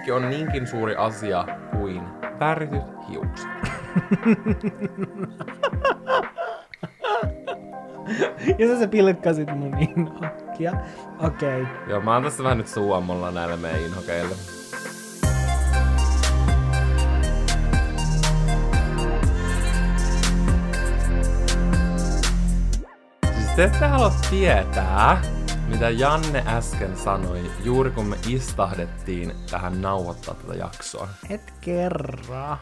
pankki on niinkin suuri asia kuin värityt hiukset. ja sä, sä pilkkasit mun inhokkia. Okei. Okay. Joo, mä oon tässä vähän nyt suuammolla näille meidän inhokeille. Siis te ette halua tietää, mitä Janne äsken sanoi juuri kun me istahdettiin tähän nauhoittaa tätä jaksoa. Et kerraa.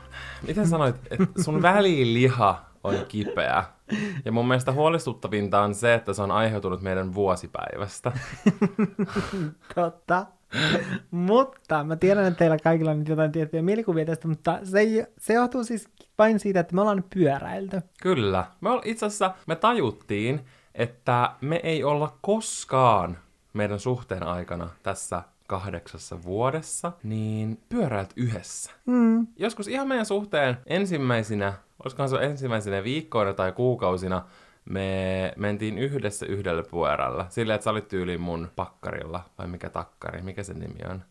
Miten sanoit, että sun väliliha on kipeä? Ja mun mielestä huolestuttavinta on se, että se on aiheutunut meidän vuosipäivästä. Totta. mutta mä tiedän, että teillä kaikilla on nyt jotain tiettyjä mielikuvia tästä, mutta se, se johtuu siis vain siitä, että me ollaan pyöräilty. Kyllä. Me itse asiassa me tajuttiin, että me ei olla koskaan meidän suhteen aikana tässä kahdeksassa vuodessa, niin pyöräät yhdessä. Mm. Joskus ihan meidän suhteen ensimmäisinä, olisikohan se ensimmäisenä viikkoina tai kuukausina, me mentiin yhdessä yhdellä pyörällä. Silleen, että sä olit tyyliin mun pakkarilla, vai mikä takkari, mikä se nimi on?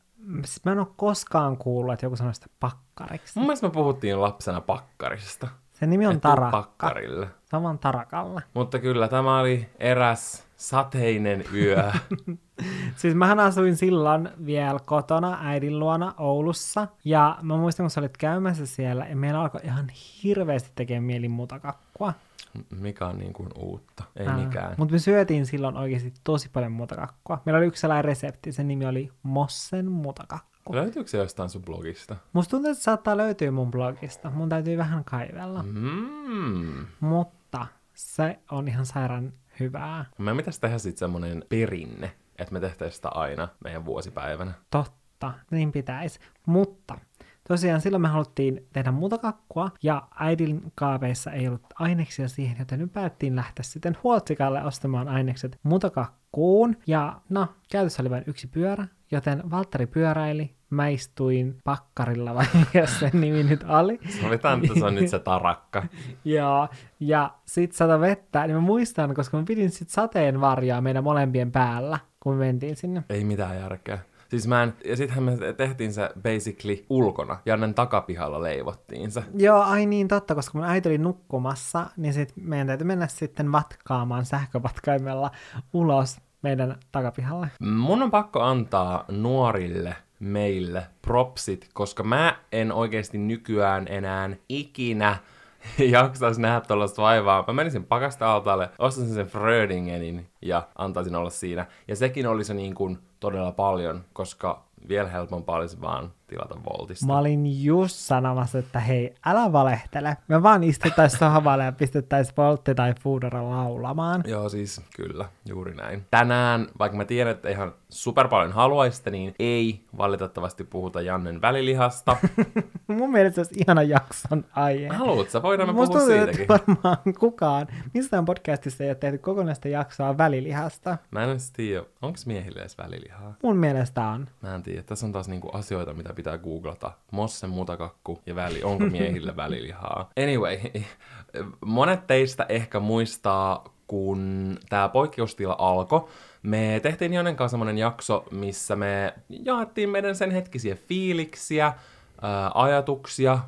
Siis mä en ole koskaan kuullut, että joku sanoo sitä pakkariksi. Mun mielestä me puhuttiin lapsena pakkarista. Se nimi on Tarakka. pakkarille. Saman Tarakalle. Mutta kyllä, tämä oli eräs sateinen yö. siis mähän asuin silloin vielä kotona äidin luona Oulussa, ja mä muistan, kun sä olit käymässä siellä, ja meillä alkoi ihan hirveästi tekemään mieli kakkua. Mikä on niin kuin uutta? Ei Ää, mikään. Mutta me syötiin silloin oikeasti tosi paljon kakkua. Meillä oli yksi sellainen resepti, sen nimi oli Mossen kakku. Löytyykö se jostain sun blogista? Musta tuntuu, että se saattaa löytyä mun blogista. Mun täytyy vähän kaivella. Mm. Mutta se on ihan sairaan hyvää. Me pitäisi tehdä sitten semmonen perinne, että me tehtäisiin sitä aina meidän vuosipäivänä. Totta, niin pitäisi. Mutta tosiaan silloin me haluttiin tehdä muuta kakkua, ja äidin kaaveissa ei ollut aineksia siihen, joten nyt päättiin lähteä sitten huoltsikalle ostamaan ainekset mutakakkuun. Ja no, käytössä oli vain yksi pyörä, joten Valtteri pyöräili, mä istuin pakkarilla, vai mikä se nimi nyt oli. Sovitaan, että se on nyt se tarakka. Joo, ja sit sata vettä, niin mä muistan, koska mä pidin sit sateenvarjaa meidän molempien päällä, kun me mentiin sinne. Ei mitään järkeä. Siis mä en, ja sittenhän me tehtiin se basically ulkona. Jannen takapihalla leivottiin se. Joo, ai niin totta, koska mun äiti oli nukkumassa, niin sit meidän täytyy mennä sitten vatkaamaan sähkövatkaimella ulos meidän takapihalle. Mun on pakko antaa nuorille meille propsit, koska mä en oikeasti nykyään enää ikinä jaksaisi nähdä tuollaista vaivaa. Mä menisin pakasta-altaalle, ostaisin sen Frödingenin ja antaisin olla siinä. Ja sekin olisi niin kuin todella paljon, koska vielä helpompaa olisi vaan tilata Voltista. Mä olin just sanomassa, että hei, älä valehtele. Me vaan istuttaisiin sohvalle ja pistettäisiin Voltti tai Foodora laulamaan. Joo, siis kyllä, juuri näin. Tänään, vaikka mä tiedän, että ihan super paljon haluaisitte, niin ei valitettavasti puhuta Jannen välilihasta. Mun mielestä se olisi ihana jakson aihe. Haluatko sä? Voidaan me Musta puhua siitäkin. varmaan kukaan mistään podcastissa ei ole tehty kokonaista jaksoa välilihasta. Mä en tiedä, onko miehille edes välilihaa? Mun mielestä on. Mä en tiedä, tässä on taas niinku asioita, mitä pitää googlata. Mossen mutakakku ja väli, onko miehille välilihaa. Anyway, monet teistä ehkä muistaa, kun tämä poikkeustila alkoi, me tehtiin Jonen kanssa semmonen jakso, missä me jaettiin meidän sen hetkisiä fiiliksiä, ajatuksia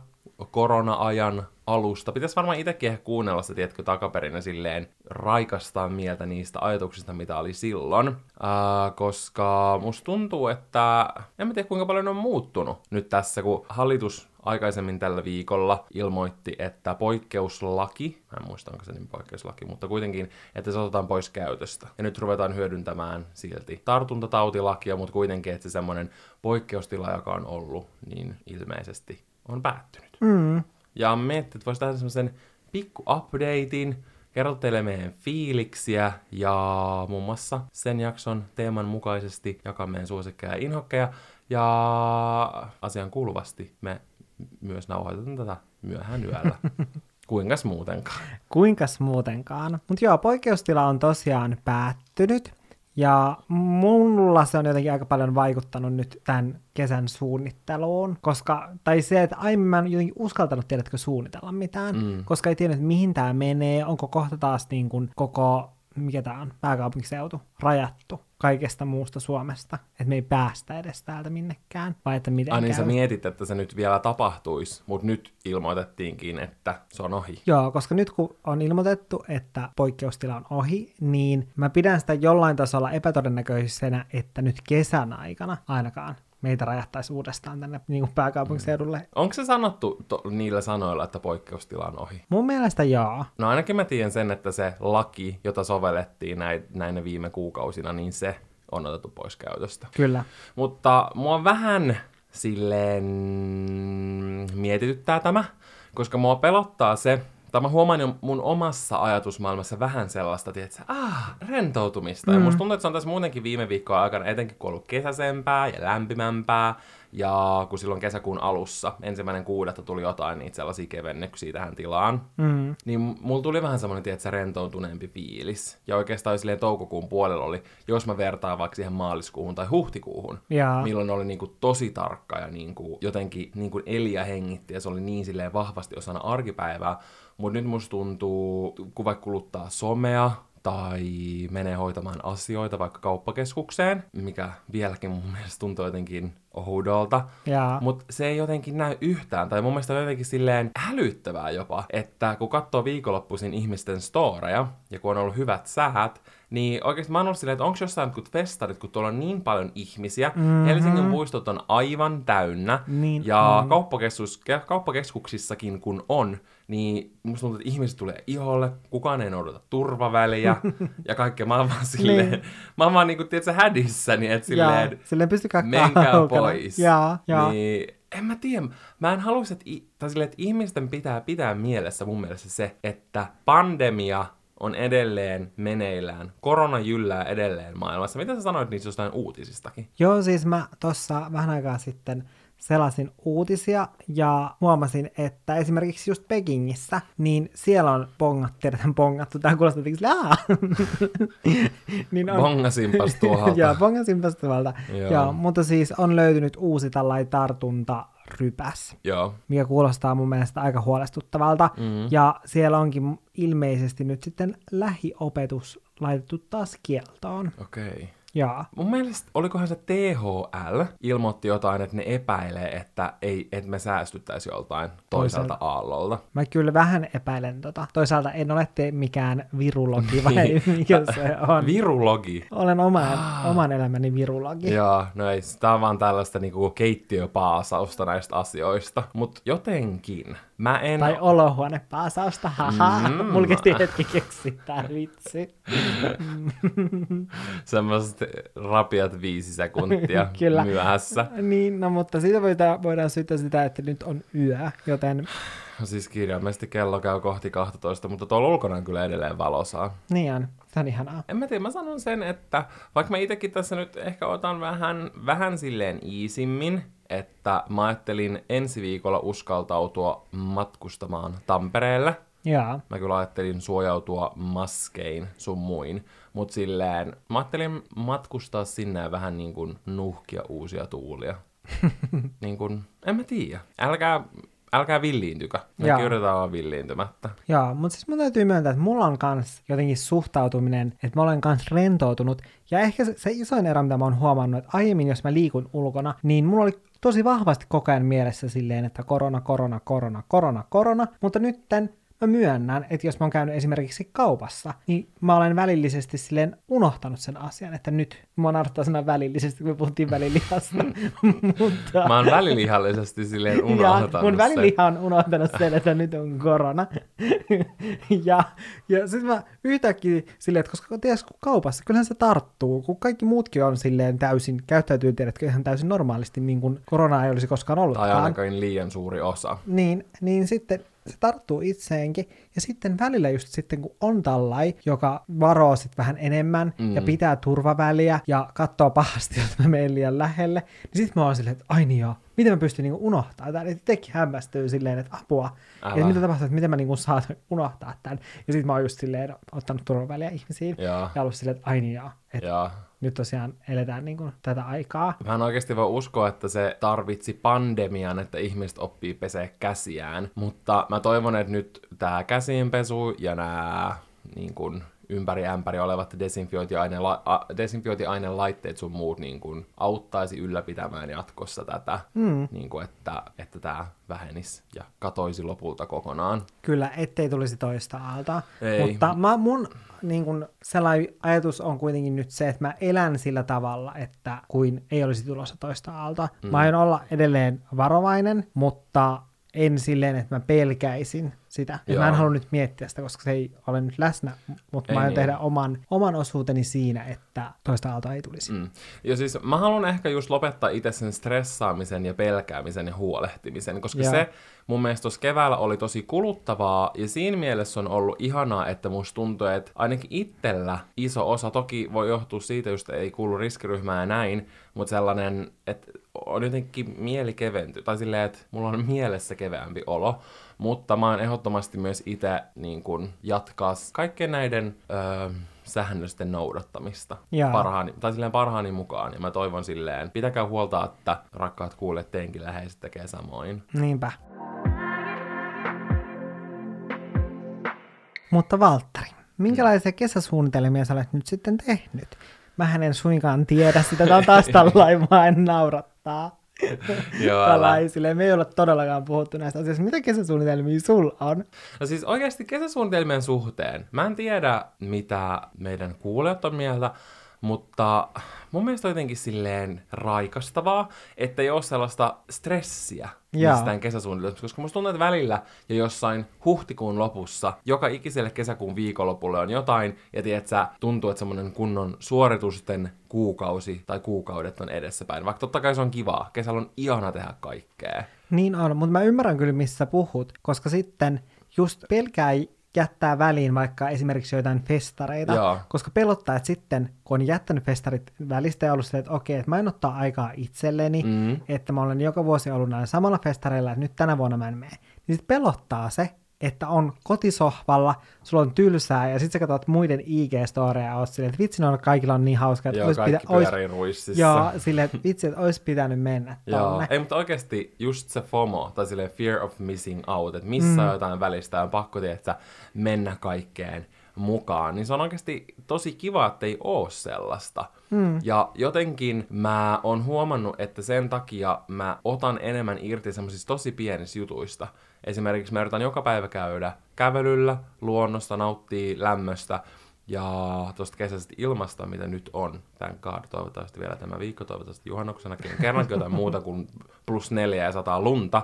korona-ajan alusta. Pitäisi varmaan itsekin ehkä kuunnella se, tiedätkö, takaperinä silleen raikastaa mieltä niistä ajatuksista, mitä oli silloin. Ää, koska musta tuntuu, että en mä tiedä kuinka paljon on muuttunut nyt tässä, kun hallitus aikaisemmin tällä viikolla ilmoitti, että poikkeuslaki, mä en muista onko se nimi poikkeuslaki, mutta kuitenkin, että se otetaan pois käytöstä. Ja nyt ruvetaan hyödyntämään silti tartuntatautilakia, mutta kuitenkin, että se semmoinen poikkeustila, joka on ollut, niin ilmeisesti on päättynyt. Mm. Ja miettii, että voisi tehdä semmoisen pikku updatein, kerro teille meidän fiiliksiä ja muun muassa sen jakson teeman mukaisesti jakaa meidän suosikkeja ja inhokkeja. Ja asian kuuluvasti me myös nauhoitetaan tätä myöhään yöllä. Kuinkas muutenkaan? Kuinkas muutenkaan. Mutta joo, poikkeustila on tosiaan päättynyt. Ja mulla se on jotenkin aika paljon vaikuttanut nyt tämän kesän suunnitteluun, koska, tai se, että aiemmin mä en jotenkin uskaltanut, tiedätkö, suunnitella mitään, mm. koska ei tiedä, mihin tämä menee, onko kohta taas niin kuin koko mikä tämä on, pääkaupunkiseutu, rajattu kaikesta muusta Suomesta, että me ei päästä edes täältä minnekään, vai että miten Ai niin sä käy. mietit, että se nyt vielä tapahtuisi, mutta nyt ilmoitettiinkin, että se on ohi. Joo, koska nyt kun on ilmoitettu, että poikkeustila on ohi, niin mä pidän sitä jollain tasolla epätodennäköisenä, että nyt kesän aikana ainakaan meitä rajattaisi uudestaan tänne niin kuin pääkaupunkiseudulle. Onko se sanottu to- niillä sanoilla, että poikkeustila on ohi? Mun mielestä joo. No ainakin mä tiedän sen, että se laki, jota sovellettiin näin, näinä viime kuukausina, niin se on otettu pois käytöstä. Kyllä. Mutta mua vähän silleen mietityttää tämä, koska mua pelottaa se, tai mä huomaan jo mun omassa ajatusmaailmassa vähän sellaista, tietsä, ah, rentoutumista. Mm. Ja musta tuntuu, että se on tässä muutenkin viime viikkoa aikana, etenkin kun on ollut kesäsempää ja lämpimämpää, ja kun silloin kesäkuun alussa, ensimmäinen kuudetta tuli jotain niitä sellaisia kevennyksiä tähän tilaan, Mm. niin mulla tuli vähän semmoinen, tietsä, rentoutuneempi fiilis. Ja oikeastaan silleen toukokuun puolella oli, jos mä vertaan vaikka siihen maaliskuuhun tai huhtikuuhun, Jaa. milloin oli niinku tosi tarkka ja niinku jotenkin niinku eli ja hengitti ja se oli niin silleen vahvasti osana arkipäivää. Mutta nyt musta tuntuu, kun vaikka kuluttaa somea tai menee hoitamaan asioita vaikka kauppakeskukseen, mikä vieläkin mun mielestä tuntuu jotenkin oudolta, Jaa. mutta se ei jotenkin näy yhtään, tai mun mielestä on jotenkin silleen hälyttävää jopa, että kun katsoo viikonloppuisin ihmisten storeja, ja kun on ollut hyvät säät, niin oikeasti mä oon ollut silleen, että onko jossain jotkut festarit, kun tuolla on niin paljon ihmisiä, mm-hmm. Helsingin puistot on aivan täynnä, Niin ja on. kauppakeskus, ke- kauppakeskuksissakin kun on, niin musta tuntuu, että ihmiset tulee iholle, kukaan ei noudata turvaväliä, ja kaikkea. Mä oon vaan silleen, Niin. mä oon vaan niinku, tiedätkö, hädissäni, että silleen, Jaa. Silleen pystykää menkää kaukana. pois. Jaa, jaa. Niin, en mä tiedä. Mä en haluaisi, että, tai silleen, että ihmisten pitää pitää mielessä mun mielestä se, että pandemia on edelleen meneillään. Korona jyllää edelleen maailmassa. Mitä sä sanoit niistä jostain uutisistakin? Joo, siis mä tuossa vähän aikaa sitten selasin uutisia ja huomasin, että esimerkiksi just Pekingissä, niin siellä on pongat, tiedetään pongattu, tää kuulostaa "Aa!" niin on, Bongasimpas tuolta. Joo, pongasinpas tuolta. Joo. Joo, mutta siis on löytynyt uusi tällainen tartuntarypäs, Joo. mikä kuulostaa mun mielestä aika huolestuttavalta. Mm. Ja siellä onkin ilmeisesti nyt sitten lähiopetus laitettu taas kieltoon. Okei. Okay. Joo. Mun mielestä, olikohan se THL, ilmoitti jotain, että ne epäilee, että, ei, että me säästyttäisiin joltain toiselta Toiselta. aallolta. Mä kyllä vähän epäilen tota. Toisaalta en ole te mikään virulogi vai Niin. mikä se on. Virulogi. Olen oman, oman elämäni virulogi. Joo, no ei, tää on vaan tällaista niinku keittiöpaasausta näistä asioista. Mut jotenkin, mä en... Tai olohuonepaasausta, haha. Mm. Mm. Mulla kesti hetki keksiä tää vitsi. Rapiat viisi sekuntia Kyllä. myöhässä. Niin, no mutta siitä voidaan, voidaan syyttää sitä, että nyt on yö, joten Siis kirjaimellisesti kello käy kohti 12, mutta tuolla ulkona on kyllä edelleen valosaa. niin on. Se on ihanaa. En mä tiedä, mä sanon sen, että vaikka mä itekin tässä nyt ehkä otan vähän, vähän silleen iisimmin, että mä ajattelin ensi viikolla uskaltautua matkustamaan Tampereelle. Joo. Mä kyllä ajattelin suojautua maskein sun muin, mut silleen mä ajattelin matkustaa sinne ja vähän niin kuin nuhkia uusia tuulia. niin kuin, en mä tiedä. Älkää, älkää villiintykö. Me Joo. yritetään olla villiintymättä. Joo, mutta siis mun täytyy myöntää, että mulla on kans jotenkin suhtautuminen, että mä olen kans rentoutunut. Ja ehkä se, se isoin ero, mitä mä oon huomannut, että aiemmin, jos mä liikun ulkona, niin mulla oli tosi vahvasti koko ajan mielessä silleen, että korona, korona, korona, korona, korona. Mutta nytten mä myönnän, että jos mä oon käynyt esimerkiksi kaupassa, niin mä olen välillisesti silleen unohtanut sen asian, että nyt, mä naurattaa sanoa välillisesti, kun me puhuttiin välilihasta, mutta... Mä oon välilihallisesti silleen unohtanut ja mun väliliha on unohtanut sen, että nyt on korona. ja ja sitten mä yhtäkkiä silleen, että koska tiedätkö, kun kaupassa, kyllähän se tarttuu, kun kaikki muutkin on silleen täysin, käyttäytyy tiedätkö ihan täysin normaalisti, niin kuin korona ei olisi koskaan Tai ollutkaan. ainakaan liian suuri osa. Niin, niin sitten se tarttuu itseenkin. Ja sitten välillä just sitten, kun on tällai, joka varoo sitten vähän enemmän mm. ja pitää turvaväliä ja katsoo pahasti, että mä menen liian lähelle, niin sitten mä oon silleen, että ai niin joo, miten mä pystyn niinku unohtaa tämän. Että teki hämmästyy silleen, että apua. Älä. Ja mitä tapahtuu, että miten mä niinku saan unohtaa tämän. Ja sitten mä oon just silleen ottanut turvaväliä ihmisiin. Joo. Ja ollut silleen, että ai niin joo, että Ja nyt tosiaan eletään niinku tätä aikaa. Mä en oikeasti voi uskoa, että se tarvitsi pandemian, että ihmiset oppii pesee käsiään. Mutta mä toivon, että nyt tää käsienpesu ja nämä niin kun, ympäri ämpäri olevat desinfiointiaine, la, a, desinfiointiainelaitteet sun muut niin kuin, auttaisi ylläpitämään jatkossa tätä, mm. niin kuin, että, että tämä vähenisi ja katoisi lopulta kokonaan. Kyllä, ettei tulisi toista aalta. Ei. Mutta mä, mun niin kun, sellainen ajatus on kuitenkin nyt se, että mä elän sillä tavalla, että kuin ei olisi tulossa toista aalta. Mm. Mä aion olla edelleen varovainen, mutta en silleen, että mä pelkäisin sitä. Ja mä en halua nyt miettiä sitä, koska se ei ole nyt läsnä, mutta mä aion niin. tehdä oman, oman osuuteni siinä, että toista aaltoa ei tulisi. Mm. Ja siis mä haluan ehkä just lopettaa itse sen stressaamisen ja pelkäämisen ja huolehtimisen, koska Joo. se mun mielestä tuossa keväällä oli tosi kuluttavaa, ja siinä mielessä on ollut ihanaa, että musta tuntuu, että ainakin itsellä iso osa, toki voi johtua siitä, just ei kuulu riskiryhmään ja näin, mutta sellainen, että on jotenkin mieli keventy, tai silleen, että mulla on mielessä keveämpi olo, mutta mä oon ehdottomasti myös itse niin kun, jatkaa kaikkien näiden öö, säännösten noudattamista parhaani, tai silleen parhaani mukaan. Ja mä toivon silleen, pitäkää huolta, että rakkaat kuulet, teinkin läheiset tekee samoin. Niinpä. Mutta Valtteri, minkälaisia kesäsuunnitelmia sä olet nyt sitten tehnyt? Mä en suinkaan tiedä sitä, tämä on taas tällainen, en naurattaa. Palaisille. Me ei olla todellakaan puhuttu näistä asioista. Mitä kesäsuunnitelmia sul on? No siis oikeasti kesäsuunnitelmien suhteen. Mä en tiedä, mitä meidän kuulijat on mieltä, mutta mun mielestä on jotenkin silleen raikastavaa, että ei ole sellaista stressiä Jaa. mistään kesäsuunnitelmasta, koska musta tuntuu, että välillä ja jossain huhtikuun lopussa, joka ikiselle kesäkuun viikonlopulle on jotain, ja tiedät sä, tuntuu, että semmonen kunnon suoritusten kuukausi tai kuukaudet on edessäpäin. Vaikka totta kai se on kivaa, kesällä on ihana tehdä kaikkea. Niin on, mutta mä ymmärrän kyllä, missä puhut, koska sitten just pelkää jättää väliin vaikka esimerkiksi joitain festareita, Joo. koska pelottaa, että sitten kun on jättänyt festarit välistä ja ollut silleen, että okei, että mä en ottaa aikaa itselleni, mm. että mä olen joka vuosi ollut näillä samalla festareilla, että nyt tänä vuonna mä en mene, niin sitten pelottaa se, että on kotisohvalla, sulla on tylsää, ja sitten sä katsot muiden IG-storeja ja oot silleen, että vitsi, on kaikilla on niin hauskaa, että Joo, olisi pitä, ois, Joo, silleen, että vitsi, että olisi pitänyt mennä Joo, ei, mutta oikeasti just se FOMO, tai silleen fear of missing out, että missä mm. jotain välistä on pakko, että mennä kaikkeen mukaan, niin se on oikeasti tosi kiva, että ei oo sellaista. Mm. Ja jotenkin mä oon huomannut, että sen takia mä otan enemmän irti semmoisista tosi pienistä jutuista. Esimerkiksi mä yritän joka päivä käydä kävelyllä, luonnosta, nauttii lämmöstä ja tuosta kesäisestä ilmasta, mitä nyt on. Tän kaad, toivottavasti vielä tämä viikko, toivottavasti juhannuksenakin kerrankin jotain muuta kuin plus neljä ja sataa lunta.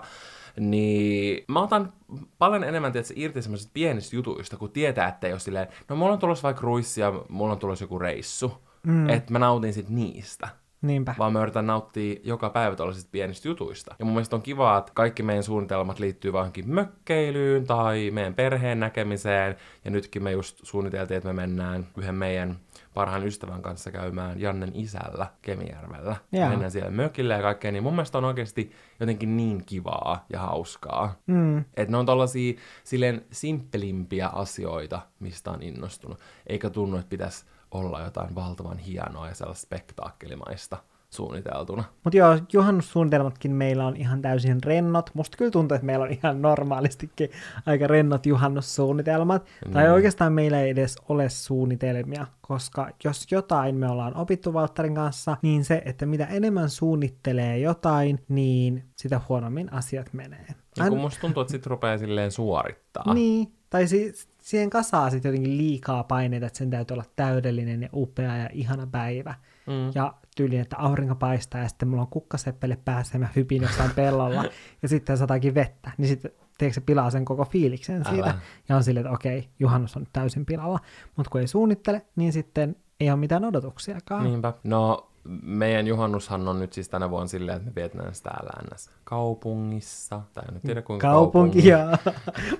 Niin mä otan paljon enemmän tietysti, irti semmoisista pienistä jutuista, kun tietää, että ole silleen, no mulla on tulossa vaikka ruissi ja mulla on tulossa joku reissu. Mm. Että mä nautin sit niistä. Niinpä. Vaan mä yritän nauttia joka päivä tällaisista pienistä jutuista. Ja mun mielestä on kiva, että kaikki meidän suunnitelmat liittyy vaikka mökkeilyyn tai meidän perheen näkemiseen. Ja nytkin me just suunniteltiin, että me mennään yhden meidän parhaan ystävän kanssa käymään Jannen isällä Kemijärvellä. Yeah. Mennään siellä mökille ja kaikkea, niin mun mielestä on oikeasti jotenkin niin kivaa ja hauskaa. Mm. Että ne on tollasia silleen simppelimpiä asioita, mistä on innostunut. Eikä tunnu, että pitäisi olla jotain valtavan hienoa ja sellaista spektaakkelimaista suunniteltuna. Mutta joo, juhannussuunnitelmatkin meillä on ihan täysin rennot. Musta kyllä tuntuu, että meillä on ihan normaalistikin aika rennot juhannussuunnitelmat. Mm. Tai oikeastaan meillä ei edes ole suunnitelmia, koska jos jotain me ollaan opittu Valtterin kanssa, niin se, että mitä enemmän suunnittelee jotain, niin sitä huonommin asiat menee. Ja kun musta tuntuu, että sit rupeaa silleen suorittaa. Niin, tai siis siihen kasaa sitten jotenkin liikaa paineita, että sen täytyy olla täydellinen ja upea ja ihana päivä. Mm. Ja tyyliin, että aurinko paistaa ja sitten mulla on kukkaseppele päässä ja mä hypin jossain pellolla ja sitten sataakin vettä. Niin sitten tiedätkö, se pilaa sen koko fiiliksen Älä. siitä. Ja on silleen, että okei, juhannus on täysin pilalla. Mutta kun ei suunnittele, niin sitten ei ole mitään odotuksiakaan. Niinpä. No meidän juhannushan on nyt siis tänä vuonna silleen, että me vietetään sitä täällä NS kaupungissa. Tai en tiedä kuinka kaupunki. Kaupunki, joo.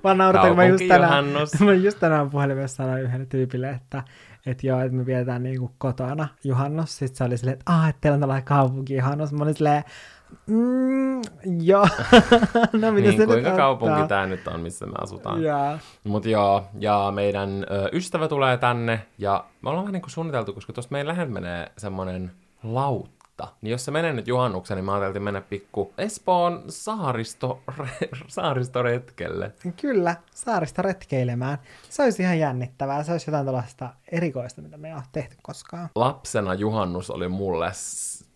Mä naurattan, kun mä just tänään, mä just tänään puhelimessa sanoin yhdelle tyypille, että että joo, että me vietetään niinku kotona juhannus. Sitten se oli silleen, että aah, että teillä on tällainen kaupunki juhannus. Mä olin silleen, Mm, joo. no, mitä niin, se kuinka nyt kaupunki tämä nyt on, missä me asutaan. Yeah. Mutta joo, ja meidän ö, ystävä tulee tänne, ja me ollaan vähän niin kuin suunniteltu, koska tuosta meidän läheltä menee semmoinen lautta. Niin jos se menee nyt juhannuksen, niin mä ajattelin mennä pikku Espoon saaristo, saaristoretkelle. Kyllä, saarista retkeilemään. Se olisi ihan jännittävää. Se olisi jotain tällaista erikoista, mitä me ei ole tehty koskaan. Lapsena juhannus oli mulle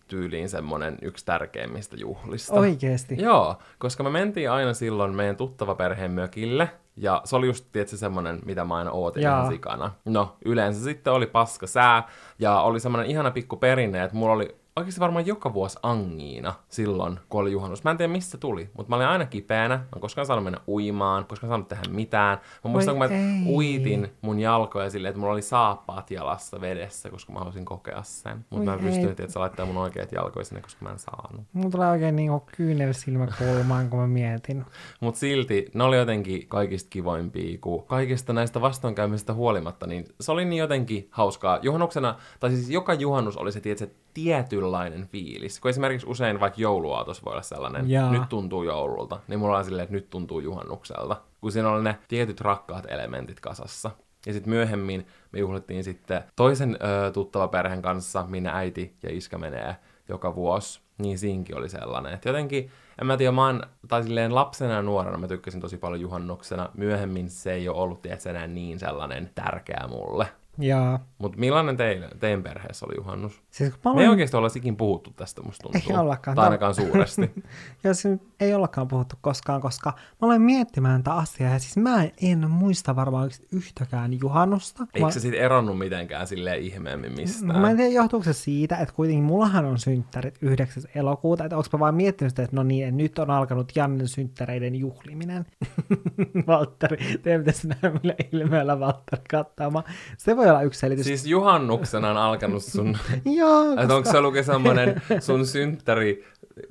tyyliin semmonen yksi tärkeimmistä juhlista. Oikeesti? Joo, koska me mentiin aina silloin meidän tuttava perheen mökille, ja se oli just, tietysti semmonen, mitä mä aina ootin Jaa. ihan sikana. No, yleensä sitten oli paska sää, ja oli semmonen ihana pikku perinne, että mulla oli oikeasti varmaan joka vuosi angiina silloin, kun oli juhannus. Mä en tiedä, mistä se tuli, mutta mä olin aina kipeänä. Mä en koskaan saanut mennä uimaan, koskaan saanut tehdä mitään. Mä muistan, kun mä ei. uitin mun jalkoja silleen, että mulla oli saappaat jalassa vedessä, koska mä halusin kokea sen. Mutta Oi mä en pystynyt, että laittaa mun oikeat jalkoja sinne, koska mä en saanut. Mulla tulee oikein niinku kyynel silmäkulmaan, kun mä mietin. Mutta silti ne oli jotenkin kaikista kivoimpia, kun kaikista näistä vastoinkäymistä huolimatta, niin se oli niin jotenkin hauskaa. Juhannuksena, tai siis joka juhannus oli se, tiedätkö, tietynlainen fiilis. Kun esimerkiksi usein vaikka jouluaatos voi olla sellainen, Jaa. nyt tuntuu joululta, niin mulla on silleen, että nyt tuntuu juhannukselta. Kun siinä oli ne tietyt rakkaat elementit kasassa. Ja sitten myöhemmin me juhlittiin sitten toisen ö, tuttava perheen kanssa, minne äiti ja iskä menee joka vuosi. Niin siinkin oli sellainen. Että jotenkin, en mä tiedä, mä oon, tai silleen lapsena ja nuorena mä tykkäsin tosi paljon juhannuksena. Myöhemmin se ei ole ollut, tiedätkö, enää niin sellainen tärkeä mulle. Mutta millainen teille, teidän perheessä oli juhannus? siis mä Me ei oikeasti olla sikin puhuttu tästä, musta tuntuu. Ei ollakaan. Tai ainakaan suuresti. ja se ei ollakaan puhuttu koskaan, koska mä olen miettimään tätä asiaa, ja siis mä en muista varmaan yhtäkään juhannusta. Eikö Mä- se sitten eronnut mitenkään silleen ihmeemmin mistään? Mä en tiedä, johtuuko se siitä, että kuitenkin mullahan on synttärit 9. elokuuta, että onko mä vaan miettinyt sitä, että no niin, nyt on alkanut Jannen synttäreiden juhliminen. Valtteri, teidän pitäisi nähdä millä ilmeellä Valtteri kattaamaan. Se voi olla yksi selitys. Siis juhannuksena on alkanut sun... Joo, Että onko se ollutkin semmoinen sun synttäri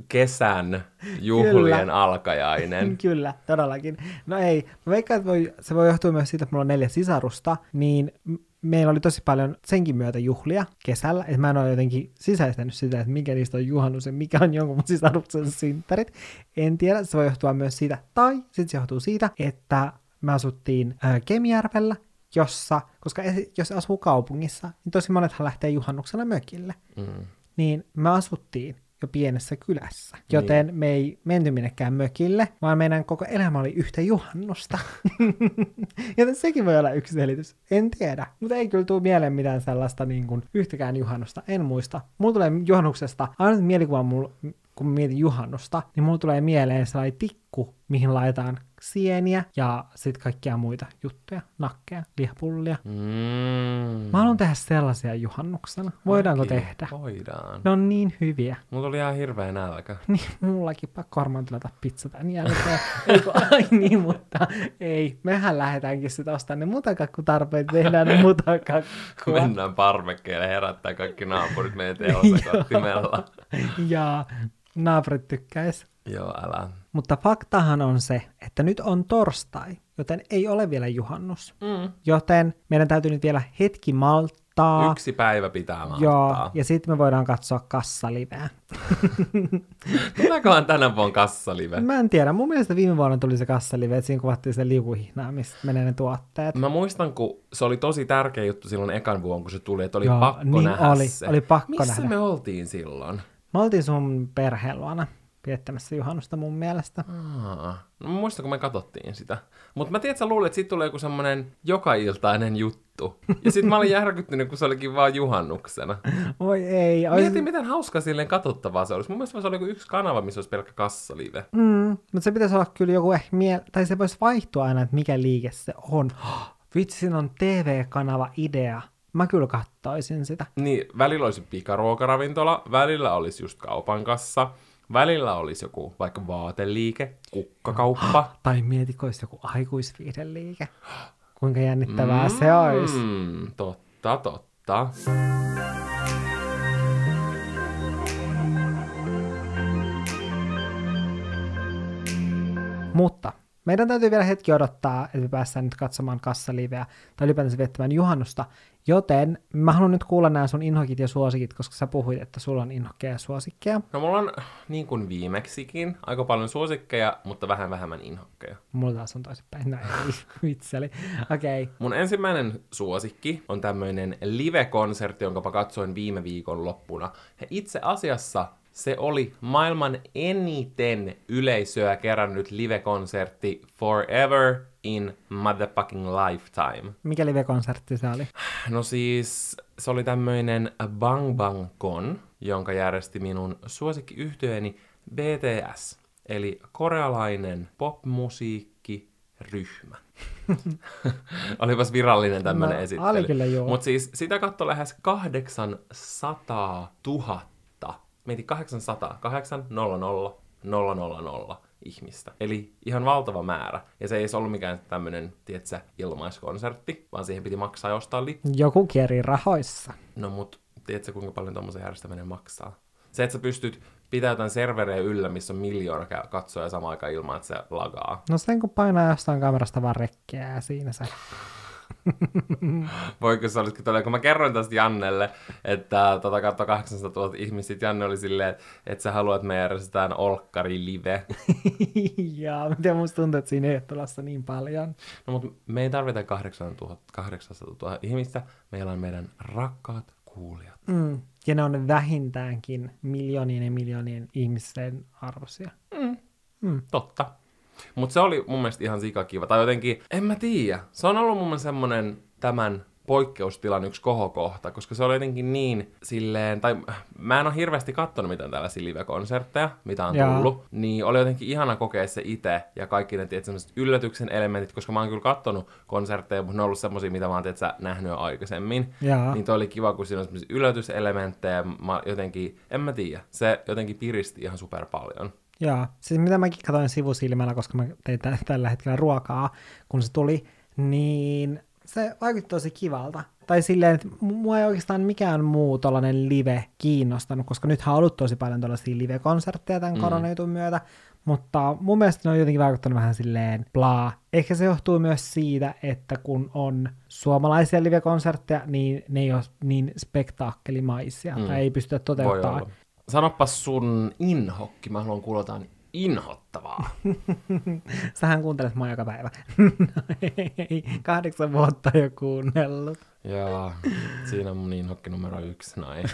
kesän juhlien Kyllä. alkajainen? Kyllä, todellakin. No ei, mä veikkaan, että voi, se voi johtua myös siitä, että mulla on neljä sisarusta, niin meillä oli tosi paljon senkin myötä juhlia kesällä, että mä en ole jotenkin sisäistänyt sitä, että mikä niistä on juhannus ja mikä on jonkun mun sisaruksen synttärit. En tiedä, se voi johtua myös siitä, tai sitten se johtuu siitä, että me asuttiin ää, Kemijärvellä, jossa, koska jos asuu kaupungissa, niin tosi monethan lähtee juhannuksena mökille Mm. niin me asuttiin jo pienessä kylässä. Joten niin. me ei menty minnekään mökille, vaan meidän koko elämä oli yhtä juhannusta. Joten sekin voi olla yksi selitys. En tiedä, mutta ei kyllä tule mieleen mitään sellaista niin kuin, yhtäkään juhannusta. En muista. Mulla tulee juhannuksesta, aina mielikuva mulla, kun mietin juhannusta, niin mulla tulee mieleen sellainen tikku, mihin laitetaan sieniä ja sitten kaikkia muita juttuja, nakkeja, lihapullia. Mm. Mä haluan tehdä sellaisia juhannuksena. Voidaanko Mäkin. tehdä? Voidaan. Ne on niin hyviä. Mulla tuli ihan hirveä nälkä. Niin, mullakin pakko varmaan tilata pizza tän jälkeen. ei, kun, ai niin, mutta ei. Mehän lähdetäänkin sitten ostamaan ne mutakakkutarpeet, tehdään ne mutakakkua. Mennään parvekkeelle herättää kaikki naapurit meidän teossa kattimella. ja naapurit tykkäis. Joo, älä. Mutta faktahan on se, että nyt on torstai, joten ei ole vielä juhannus. Mm. Joten meidän täytyy nyt vielä hetki malttaa. Yksi päivä pitää Joo, malttaa. ja sitten me voidaan katsoa kassaliveä. Tuleekohan tänä vuonna kassalive? Mä en tiedä, mun mielestä viime vuonna tuli se kassalive, että siinä kuvattiin se liukuhihnaa, mistä menee ne tuotteet. Mä muistan, kun se oli tosi tärkeä juttu silloin ekan vuonna, kun se tuli, että oli Joo, pakko niin nähdä oli, se. oli pakko Missä nähdä. me oltiin silloin? Me oltiin sun perheen luona viettämässä juhannusta mun mielestä. Aa, no muistan, kun me katsottiin sitä. Mutta mä tiedän, että sä luulet, että siitä tulee joku semmonen joka-iltainen juttu. Ja sit mä olin järkyttynyt, kun se olikin vaan juhannuksena. Voi ei. Ois... Mietin, miten hauska silleen katsottavaa se olisi. Mun mielestä se oli yksi kanava, missä olisi pelkkä kassalive. Mm, mutta se pitäisi olla kyllä joku ehkä miel... Tai se voisi vaihtua aina, että mikä liike se on. Vitsi, siinä on TV-kanava idea. Mä kyllä kattoisin sitä. Niin, välillä olisi pikaruokaravintola, välillä olisi just kaupan kassa, välillä olisi joku vaikka vaateliike, kukkakauppa. Tai mietiko olisi joku aikuisviihdeliike. Kuinka jännittävää mm. se olisi. Totta, totta. Mutta meidän täytyy vielä hetki odottaa, että me päästään nyt katsomaan kassaliveä tai ylipäätänsä viettämään juhannusta, joten mä haluan nyt kuulla nämä sun inhokit ja suosikit, koska sä puhuit, että sulla on inhokkeja ja suosikkeja. No mulla on niin kuin viimeksikin aika paljon suosikkeja, mutta vähän vähemmän inhokkeja. Mulla taas on toisinpäin, no ei, vitseli. Okei. Okay. Mun ensimmäinen suosikki on tämmöinen live-konsertti, jonka mä katsoin viime viikon loppuna. Ja itse asiassa se oli maailman eniten yleisöä kerännyt live-konsertti Forever in Motherfucking Lifetime. Mikä live-konsertti se oli? No siis se oli tämmöinen Bang Bang Con, jonka järjesti minun suosikkiyhtyeeni BTS, eli korealainen popmusiikkiryhmä. Olipas virallinen tämmöinen No, esittely. oli kyllä joo. Mutta siis sitä katsoi lähes 800 000. Mietin 800, 800 000 ihmistä. Eli ihan valtava määrä. Ja se ei edes ollut mikään tämmöinen, tietsä, ilmaiskonsertti, vaan siihen piti maksaa ja ostaa lippu. Joku kieri rahoissa. No mut, tiedätkö kuinka paljon tuommoisen järjestäminen maksaa? Se, että sä pystyt pitää jotain serverejä yllä, missä on miljoona katsoja samaan aikaan ilman, että se lagaa. No sen kun painaa jostain kamerasta vaan rekkeä ja siinä se. Voiko se olisikin todella, kun mä kerroin tästä Jannelle, että tota katsoi 800 000 ihmistä, sit Janne oli silleen, että, että sä haluat, että me järjestetään Olkkari live. ja miten musta tuntuu, että siinä ei ole tulossa niin paljon. No mutta me ei tarvita 800 000, 800 000 ihmistä, meillä on meidän rakkaat kuulijat. Mm. Ja ne on vähintäänkin miljoonien ja miljoonien ihmisten arvoisia. Totta. Mutta se oli mun mielestä ihan sikakiva. Tai jotenkin, en mä tiedä. Se on ollut mun mielestä semmonen tämän poikkeustilan yksi kohokohta, koska se oli jotenkin niin silleen, tai mä en ole hirveästi katsonut mitään tällaisia live-konsertteja, mitä on Jaa. tullut, niin oli jotenkin ihana kokea se itse ja kaikki ne tietysti, sellaiset yllätyksen elementit, koska mä oon kyllä katsonut konsertteja, mutta ne on ollut semmosia, mitä mä oon tietysti, nähnyt jo aikaisemmin. Jaa. Niin toi oli kiva, kun siinä on semmoisia yllätyselementtejä, mä jotenkin, en mä tiedä, se jotenkin piristi ihan super paljon. Joo, siis mitä mäkin katsoin sivusilmällä, koska mä tein tä- tällä hetkellä ruokaa, kun se tuli, niin se vaikutti tosi kivalta. Tai silleen, että mu- mua ei oikeastaan mikään muu tollanen live kiinnostanut, koska nythän on ollut tosi paljon tällaisia live-konsertteja tämän mm. koronajutun myötä, mutta mun mielestä ne on jotenkin vaikuttanut vähän silleen blaa. Ehkä se johtuu myös siitä, että kun on suomalaisia live-konsertteja, niin ne ei ole niin spektaakkelimaisia, mm. tai ei pystytä toteuttamaan. Sanopas sun inhokki, mä haluan kuulla jotain inhottavaa. Sähän kuuntelet mua joka päivä. no ei, kahdeksan vuotta jo kuunnellut. ja siinä on mun inhokki numero yksi, näin.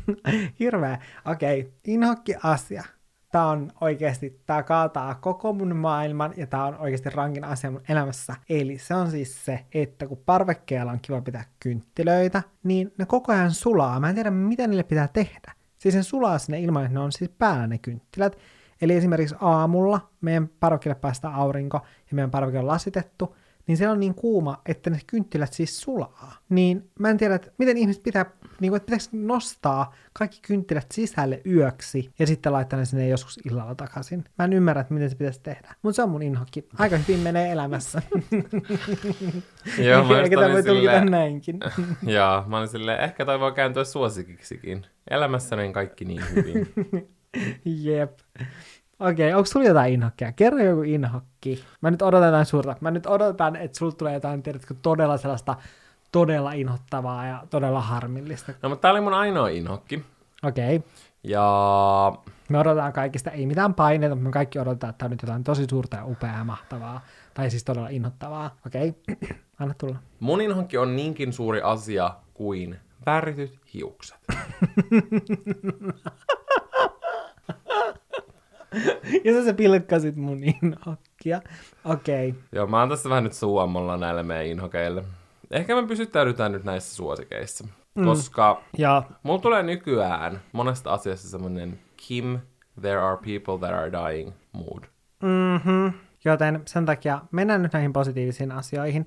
Hirveä. Okei, okay. inhokki asia. Tää on oikeasti, tää kaataa koko mun maailman ja tää on oikeasti rankin asia mun elämässä. Eli se on siis se, että kun parvekkeella on kiva pitää kynttilöitä, niin ne koko ajan sulaa. Mä en tiedä, mitä niille pitää tehdä. Siis ne sulaa sinne ilman, että ne on siis päällä ne kynttilät. Eli esimerkiksi aamulla meidän parvekkeelle päästää aurinko ja meidän parveke on lasitettu, niin siellä on niin kuuma, että ne kynttilät siis sulaa. Niin mä en tiedä, että miten ihmiset pitää, niin kuin, että pitäisi nostaa kaikki kynttilät sisälle yöksi ja sitten laittaa ne sinne joskus illalla takaisin. Mä en ymmärrä, että miten se pitäisi tehdä. Mutta se on mun inhokki. Aika hyvin menee elämässä. Joo, mä Eikä tämä voi tulkita näinkin. Joo, mä olin silleen, ehkä toi voi kääntyä suosikiksikin. Elämässäni on kaikki niin hyvin. Jep. Okei, okay, onko sulla jotain inhokkia? Kerro joku inhokki. Mä nyt odotan jotain suurta. Mä nyt odotan, että sulla tulee jotain, tiedätkö, todella sellaista todella inhottavaa ja todella harmillista. No, mutta tää oli mun ainoa inhokki. Okei. Okay. Ja Me odotetaan kaikista, ei mitään paineita, mutta me kaikki odotetaan, että on nyt jotain tosi suurta ja upeaa ja mahtavaa. Tai siis todella inhottavaa. Okei, okay. anna tulla. mun inhokki on niinkin suuri asia kuin värityt hiukset. Ja sä, sä pilkkasit mun inhokkia. Okei. Okay. Joo, mä oon tässä vähän nyt suomalla näille meidän inhokeille. Ehkä me pysyttäydytään nyt näissä suosikeissa. Mm. Koska Ja mulla tulee nykyään monesta asiasta semmonen Kim, there are people that are dying mood. Mm-hmm. Joten sen takia mennään nyt näihin positiivisiin asioihin.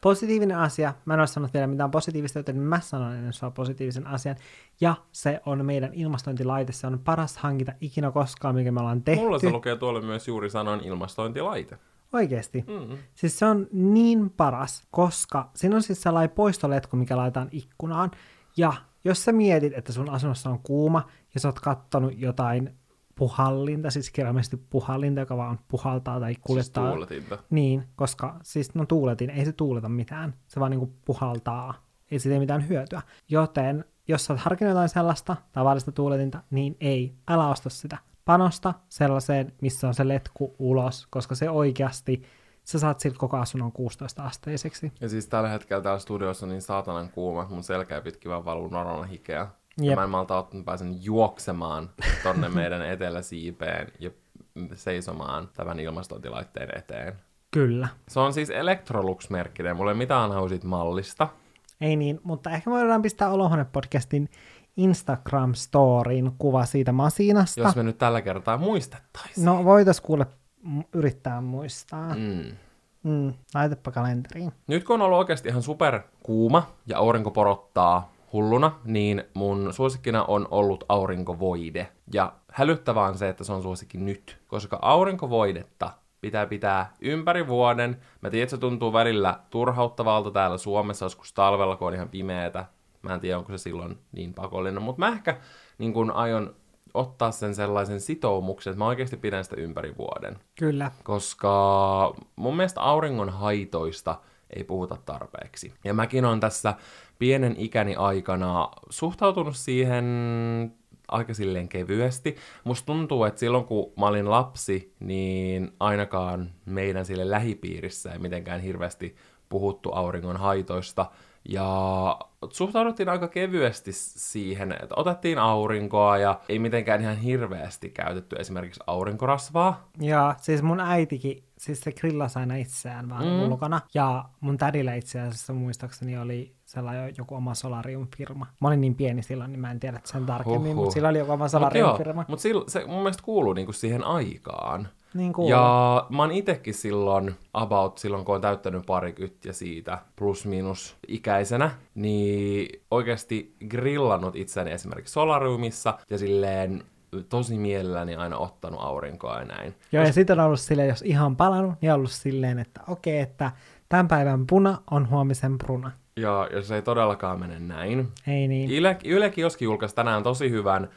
Positiivinen asia, mä en ole sanonut vielä mitään positiivista, joten mä sanon ennen sua positiivisen asian. Ja se on meidän ilmastointilaite, se on paras hankinta ikinä koskaan, mikä me ollaan tehty. Mulla se lukee tuolla myös juuri sanoin ilmastointilaite. Oikeesti. Mm. Siis se on niin paras, koska siinä on siis sellainen poistoletku, mikä laitetaan ikkunaan. Ja jos sä mietit, että sun asunnossa on kuuma ja sä oot kattonut jotain puhallinta, siis kirjaimellisesti puhallinta, joka vaan puhaltaa tai Siis kuljettaa. tuuletinta. Niin, koska siis no tuuletin, ei se tuuleta mitään, se vaan niinku puhaltaa, ei siitä ei mitään hyötyä. Joten jos sä oot harkinnut jotain sellaista tavallista tuuletinta, niin ei, älä osta sitä. Panosta sellaiseen, missä on se letku ulos, koska se oikeasti, sä saat siltä koko asunnon 16 asteiseksi. Ja siis tällä hetkellä täällä studiossa on niin saatanan kuuma, että mun selkää pitkin vaan valuu norona hikeä. Ja Jep. mä en malta mä pääsen juoksemaan tonne meidän eteläsiipeen ja seisomaan tämän ilmastointilaitteen eteen. Kyllä. Se on siis Electrolux-merkkinen, mulla ei mitään hau siitä mallista. Ei niin, mutta ehkä me voidaan pistää Olohuone-podcastin Instagram-storiin kuva siitä masinasta. Jos me nyt tällä kertaa muistettaisiin. No voitais kuule yrittää muistaa. Mm. Mm, laitapa kalenteriin. Nyt kun on ollut oikeasti ihan super kuuma ja aurinko porottaa hulluna, niin mun suosikkina on ollut aurinkovoide. Ja hälyttävää on se, että se on suosikki nyt, koska aurinkovoidetta pitää pitää ympäri vuoden. Mä tiedän, että se tuntuu välillä turhauttavalta täällä Suomessa joskus talvella, kun on ihan pimeätä. Mä en tiedä, onko se silloin niin pakollinen, mutta mä ehkä niin kun aion ottaa sen sellaisen sitoumuksen, että mä oikeasti pidän sitä ympäri vuoden Kyllä. koska mun mielestä auringon haitoista ei puhuta tarpeeksi. Ja mäkin on tässä pienen ikäni aikana suhtautunut siihen aika silleen kevyesti. Musta tuntuu, että silloin kun mä olin lapsi, niin ainakaan meidän sille lähipiirissä ei mitenkään hirveästi puhuttu auringon haitoista. Ja suhtauduttiin aika kevyesti siihen, että otettiin aurinkoa ja ei mitenkään ihan hirveästi käytetty esimerkiksi aurinkorasvaa. Ja siis mun äitikin, siis se grillasi aina itseään vaan Mm. ulkona. Ja mun tädillä itse asiassa muistaakseni oli sellainen joku oma solariumfirma. Mä olin niin pieni silloin, niin mä en tiedä sen tarkemmin, Huhhuh. mutta sillä oli joku oma Mut joo, solariumfirma. mut sil, se mun mielestä kuuluu niinku siihen aikaan. Niin kuuluu. Ja mä oon itekin silloin, about silloin kun on täyttänyt parikyttiä siitä plus minus ikäisenä, niin oikeasti grillannut itseäni esimerkiksi solariumissa ja silleen tosi mielelläni aina ottanut aurinkoa ja näin. Joo, ja sitten on ollut silleen, jos ihan palannut, niin on ollut silleen, että okei, että tämän päivän puna on huomisen bruna. Ja, ja se ei todellakaan mene näin. Ei niin. Yle, Yle Kioski julkaisi tänään tosi hyvän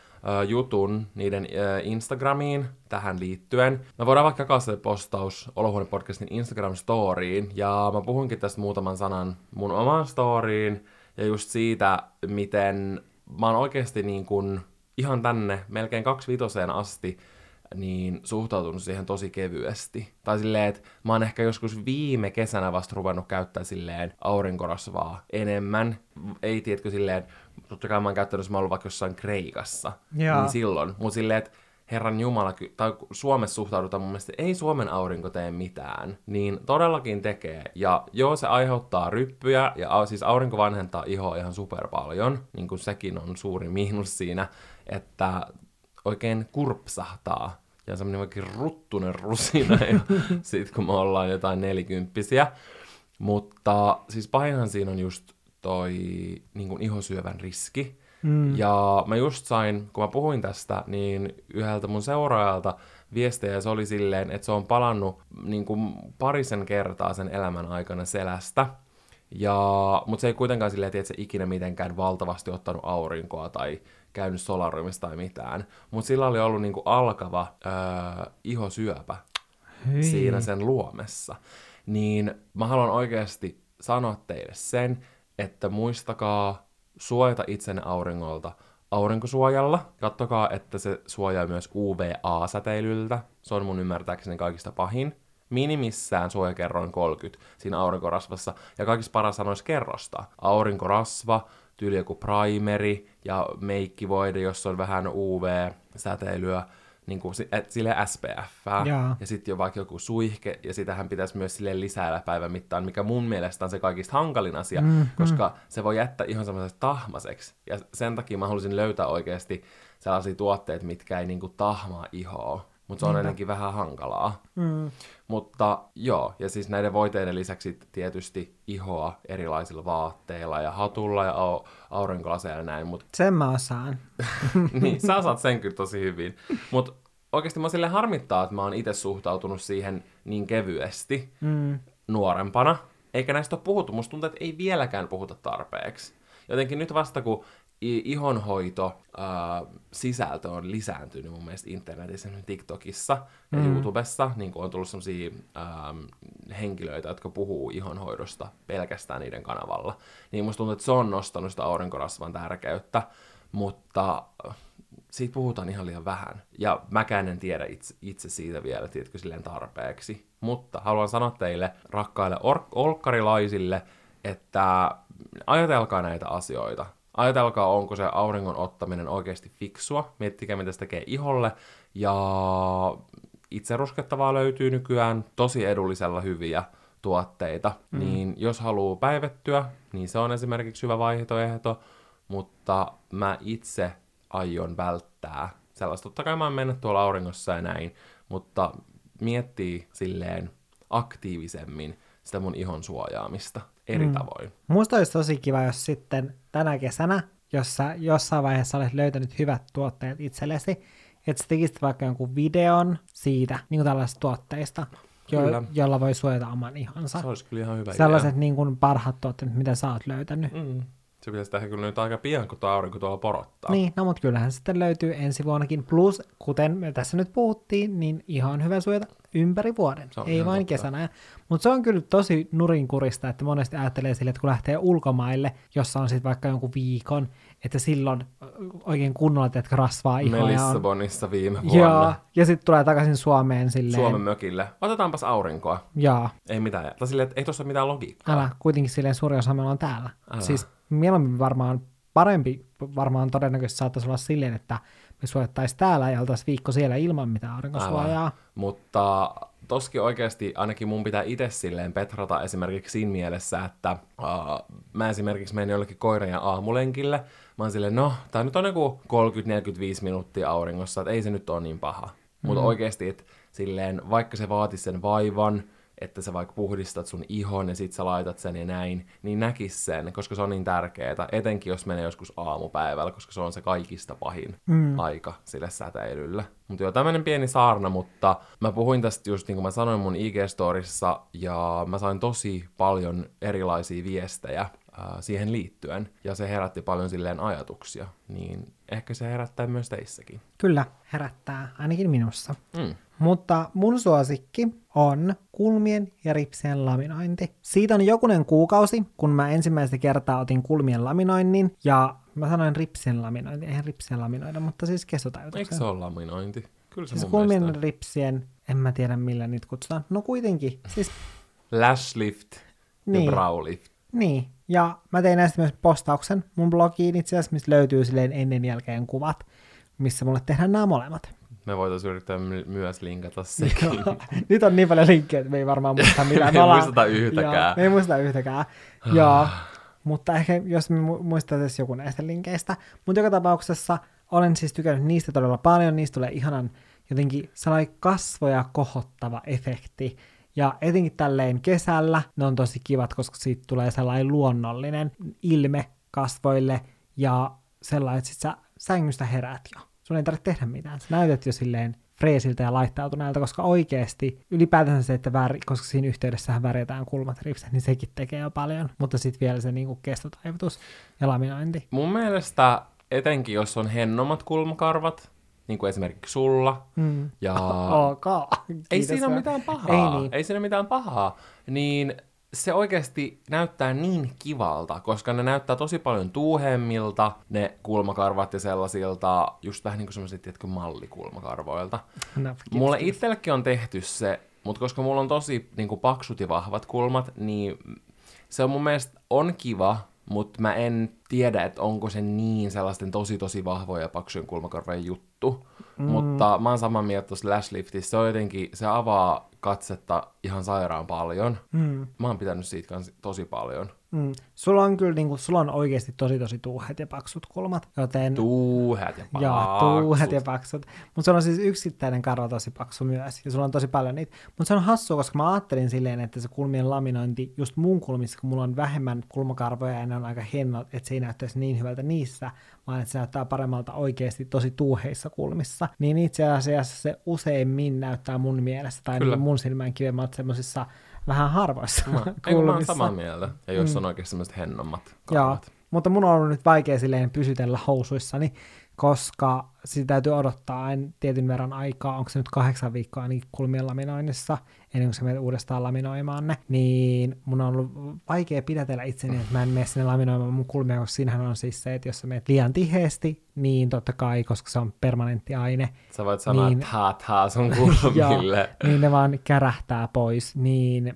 jutun niiden Instagramiin tähän liittyen. Mä voidaan vaikka jakaa se postaus Olohuone-podcastin Instagram-storiin, ja mä puhunkin tästä muutaman sanan mun omaan storiin, ja just siitä, miten mä oon oikeasti niin kun ihan tänne melkein kaksi vitoseen asti niin suhtautunut siihen tosi kevyesti. Tai silleen, että mä oon ehkä joskus viime kesänä vasta ruvennut käyttää silleen aurinkorasvaa enemmän. Ei tiedätkö silleen, totta kai mä oon käyttänyt, jos mä oon ollut vaikka jossain Kreikassa, Joo. niin silloin. Mutta silleen, että Herran Jumala, tai Suomessa suhtaudutaan mun mielestä, ei Suomen aurinko tee mitään, niin todellakin tekee. Ja joo, se aiheuttaa ryppyjä, ja siis aurinko vanhentaa ihoa ihan super paljon, niin kuin sekin on suuri miinus siinä, että oikein kurpsahtaa. Ja semmoinen oikein ruttunen rusina, ja sit kun me ollaan jotain nelikymppisiä. Mutta siis pahinhan siinä on just toi niin kuin ihosyövän riski. Mm. Ja mä just sain, kun mä puhuin tästä, niin yhdeltä mun seuraajalta viestejä, ja se oli silleen, että se on palannut niin kuin parisen kertaa sen elämän aikana selästä. Ja, mutta se ei kuitenkaan silleen, että se ikinä mitenkään valtavasti ottanut aurinkoa tai käynyt solariumissa tai mitään. Mutta sillä oli ollut niinku alkava öö, ihosyöpä Hyi. siinä sen luomessa. Niin mä haluan oikeasti sanoa teille sen, että muistakaa suojata itsenne auringolta aurinkosuojalla. Kattokaa, että se suojaa myös UVA-säteilyltä. Se on mun ymmärtääkseni kaikista pahin. Minimissään suojakerroin 30 siinä aurinkorasvassa. Ja kaikista paras sanoisi kerrosta. Aurinkorasva, tyyli joku primeri ja meikkivoide, jossa on vähän UV-säteilyä, niin kuin, et, sille SPF. Jaa. Ja sitten jo vaikka joku suihke, ja sitähän pitäisi myös sille lisäillä päivän mittaan, mikä mun mielestä on se kaikista hankalin asia, mm, koska se voi jättää ihan semmoiseksi tahmaseksi. Ja sen takia mä halusin löytää oikeasti sellaisia tuotteita, mitkä ei niinku tahmaa ihoa. Mutta se on ennenkin vähän hankalaa. Mm. Mutta joo, ja siis näiden voiteiden lisäksi tietysti ihoa erilaisilla vaatteilla ja hatulla ja au- aurinkolaseilla ja näin, mutta Sen mä osaan. niin, sä osaat sen kyllä tosi hyvin. Mutta oikeasti mä sille harmittaa, että mä oon itse suhtautunut siihen niin kevyesti Mm. nuorempana. Eikä näistä ole puhuttu. Musta tuntuu, että ei vieläkään puhuta tarpeeksi. Jotenkin nyt vasta kun ihonhoito äh, sisältö on lisääntynyt mun mielestä internetissä, TikTokissa ja mm. YouTubessa, niin on tullut sellaisia ähm, henkilöitä, jotka puhuu ihonhoidosta pelkästään niiden kanavalla. Niin musta tuntuu, että se on nostanut sitä aurinkorasvan tärkeyttä, mutta äh, siitä puhutaan ihan liian vähän. Ja mäkään en tiedä itse, itse siitä vielä, tiedätkö, silleen tarpeeksi. Mutta haluan sanoa teille, rakkaille or- olkkarilaisille, että ajatelkaa näitä asioita. Ajatelkaa, onko se auringon ottaminen oikeasti fiksua. Miettikää, mitä se tekee iholle. Ja itse ruskettavaa löytyy nykyään tosi edullisella hyviä tuotteita. Mm. Niin jos haluaa päivettyä, niin se on esimerkiksi hyvä vaihtoehto. Mutta mä itse aion välttää sellaista. Totta kai mä oon mennyt tuolla auringossa ja näin, mutta miettii silleen aktiivisemmin sitä mun ihon suojaamista eri mm. tavoin. Musta olisi tosi kiva, jos sitten tänä kesänä, jos sä jossain vaiheessa olet löytänyt hyvät tuotteet itsellesi, että sä tekisit vaikka jonkun videon siitä, niin kuin tällaisista tuotteista, jo- jolla voi suojata oman ihonsa. Se olisi kyllä ihan hyvä Sellaiset idea. niin kuin parhaat tuotteet, mitä sä oot löytänyt. Mm. Se pitäisi tehdä kyllä nyt aika pian, kun tuo aurinko tuolla porottaa. Niin, no mutta kyllähän sitten löytyy ensi vuonnakin. Plus, kuten me tässä nyt puhuttiin, niin ihan hyvä suojata ympäri vuoden, ei vain totta. kesänä. Mutta se on kyllä tosi nurinkurista, että monesti ajattelee sille, että kun lähtee ulkomaille, jossa on sitten vaikka jonkun viikon, että silloin oikein kunnolla teetkö rasvaa ihoa. Me Lissabonissa on... viime vuonna. Joo, ja sitten tulee takaisin Suomeen silleen. Suomen mökille. Otetaanpas aurinkoa. Joo. Ei mitään. Tai silleen, että ei tuossa mitään logiikkaa. Älä, kuitenkin silleen suuri osa meillä on täällä. Älä. Siis mieluummin varmaan parempi, varmaan todennäköisesti saattaisi olla silleen, että me suojattaisiin täällä ja oltaisiin viikko siellä ilman mitään aurinkosuojaa. Mutta toski oikeasti ainakin mun pitää itse silleen petrata esimerkiksi siinä mielessä, että uh, mä esimerkiksi menen jollekin koiran ja aamulenkille. Mä oon silleen, no, tää nyt on joku 30-45 minuuttia auringossa, että ei se nyt ole niin paha. Mm. Mutta oikeasti, että silleen, vaikka se vaatisi sen vaivan, että sä vaikka puhdistat sun ihon ja sit sä laitat sen ja näin, niin näkis sen, koska se on niin tärkeää, etenkin jos menee joskus aamupäivällä, koska se on se kaikista pahin mm. aika sille säteilylle. Mutta joo, tämmönen pieni saarna, mutta mä puhuin tästä just niin kuin mä sanoin mun IG-storissa, ja mä sain tosi paljon erilaisia viestejä siihen liittyen, ja se herätti paljon silleen ajatuksia, niin ehkä se herättää myös teissäkin. Kyllä, herättää, ainakin minussa. Mm. Mutta mun suosikki on kulmien ja ripsien laminointi. Siitä on jokunen kuukausi, kun mä ensimmäistä kertaa otin kulmien laminoinnin, ja mä sanoin ripsien laminointi, eihän ripsien laminoida, mutta siis kestotajutuksen. Eikö se ole laminointi? Kyllä se siis kulmien mielestä. ripsien, en mä tiedä millä niitä kutsutaan. No kuitenkin. Siis... Lash lift niin. ja brow lift. Niin, ja mä tein näistä myös postauksen mun blogiin itse asiassa, missä löytyy silleen ennen jälkeen kuvat, missä mulle tehdään nämä molemmat. Me voitaisiin yrittää my- myös linkata sekin. Nyt on niin paljon linkkejä, että me ei varmaan muista mitään. me ei muisteta yhtäkään. Joo, me ei muista yhtäkään. Joo, mutta ehkä jos me muistaisiin joku näistä linkeistä. Mutta joka tapauksessa olen siis tykännyt niistä todella paljon. Niistä tulee ihanan jotenkin sellainen kasvoja kohottava efekti. Ja etenkin tälleen kesällä ne on tosi kivat, koska siitä tulee sellainen luonnollinen ilme kasvoille ja sellainen, että sit sä sängystä heräät jo. Sun ei tarvitse tehdä mitään. Sä näytät jo silleen freesiltä ja laittautuneelta, koska oikeasti ylipäätään se, että väri, koska siinä yhteydessähän värjätään kulmat ripset, niin sekin tekee jo paljon. Mutta sitten vielä se niinku kestotaivutus ja laminointi. Mun mielestä etenkin jos on hennomat kulmakarvat, niin kuin esimerkiksi sulla. Mm. Ja... Okay. Ei siinä ole mitään pahaa. Ei, niin. Ei siinä mitään pahaa. Niin se oikeasti näyttää niin kivalta, koska ne näyttää tosi paljon tuuhemmilta, ne kulmakarvat ja sellaisilta, just vähän niin kuin semmoiset, tiedätkö, mallikulmakarvoilta. No, Mulle itsellekin on tehty se, mutta koska mulla on tosi niin kuin paksut ja vahvat kulmat, niin se on mun mielestä on kiva, mutta mä en tiedä, että onko se niin sellaisten tosi tosi vahvoja ja paksujen kulmakarvojen juttu. Mm. Mutta mä oon samaa mieltä tuossa Lash Liftissä. Se on jotenkin, se avaa katsetta ihan sairaan paljon. Mm. Mä oon pitänyt siitä kans tosi paljon. Mm. Sulla on kyllä niinku, sulla on oikeasti tosi tosi tuuhet ja paksut kulmat, joten... Tuuhet ja paksut. Joo, tuuhet ja paksut. Mutta sulla on siis yksittäinen karva tosi paksu myös, ja sulla on tosi paljon niitä. Mutta se on hassua, koska mä ajattelin silleen, että se kulmien laminointi just mun kulmissa, kun mulla on vähemmän kulmakarvoja ja ne on aika hennot, että se ei näyttäisi niin hyvältä niissä, vaan että se näyttää paremmalta oikeasti tosi tuuheissa kulmissa. Niin itse asiassa se useimmin näyttää mun mielestä, tai Kyllä. mun silmään kivemmalta semmoisissa vähän harvoissa no, kulmissa. Mä oon samaa mieltä. Ja jos mm. on oikeasti semmoiset hennommat karvat. Mutta mun on ollut nyt vaikea silleen pysytellä housuissani, koska sitä täytyy odottaa en tietyn verran aikaa, onko se nyt kahdeksan viikkoa niin kulmien laminoinnissa, ennen kuin sä menet uudestaan laminoimaan ne, niin mun on ollut vaikea pidätellä itseni, että mä en mene sinne laminoimaan mun kulmia, koska siinähän on siis se, että jos sä menet liian tiheesti, niin totta kai, koska se on permanentti aine. Sä voit sanoa, Niin. että haat haa sun kulmille. niin ne vaan kärähtää pois, niin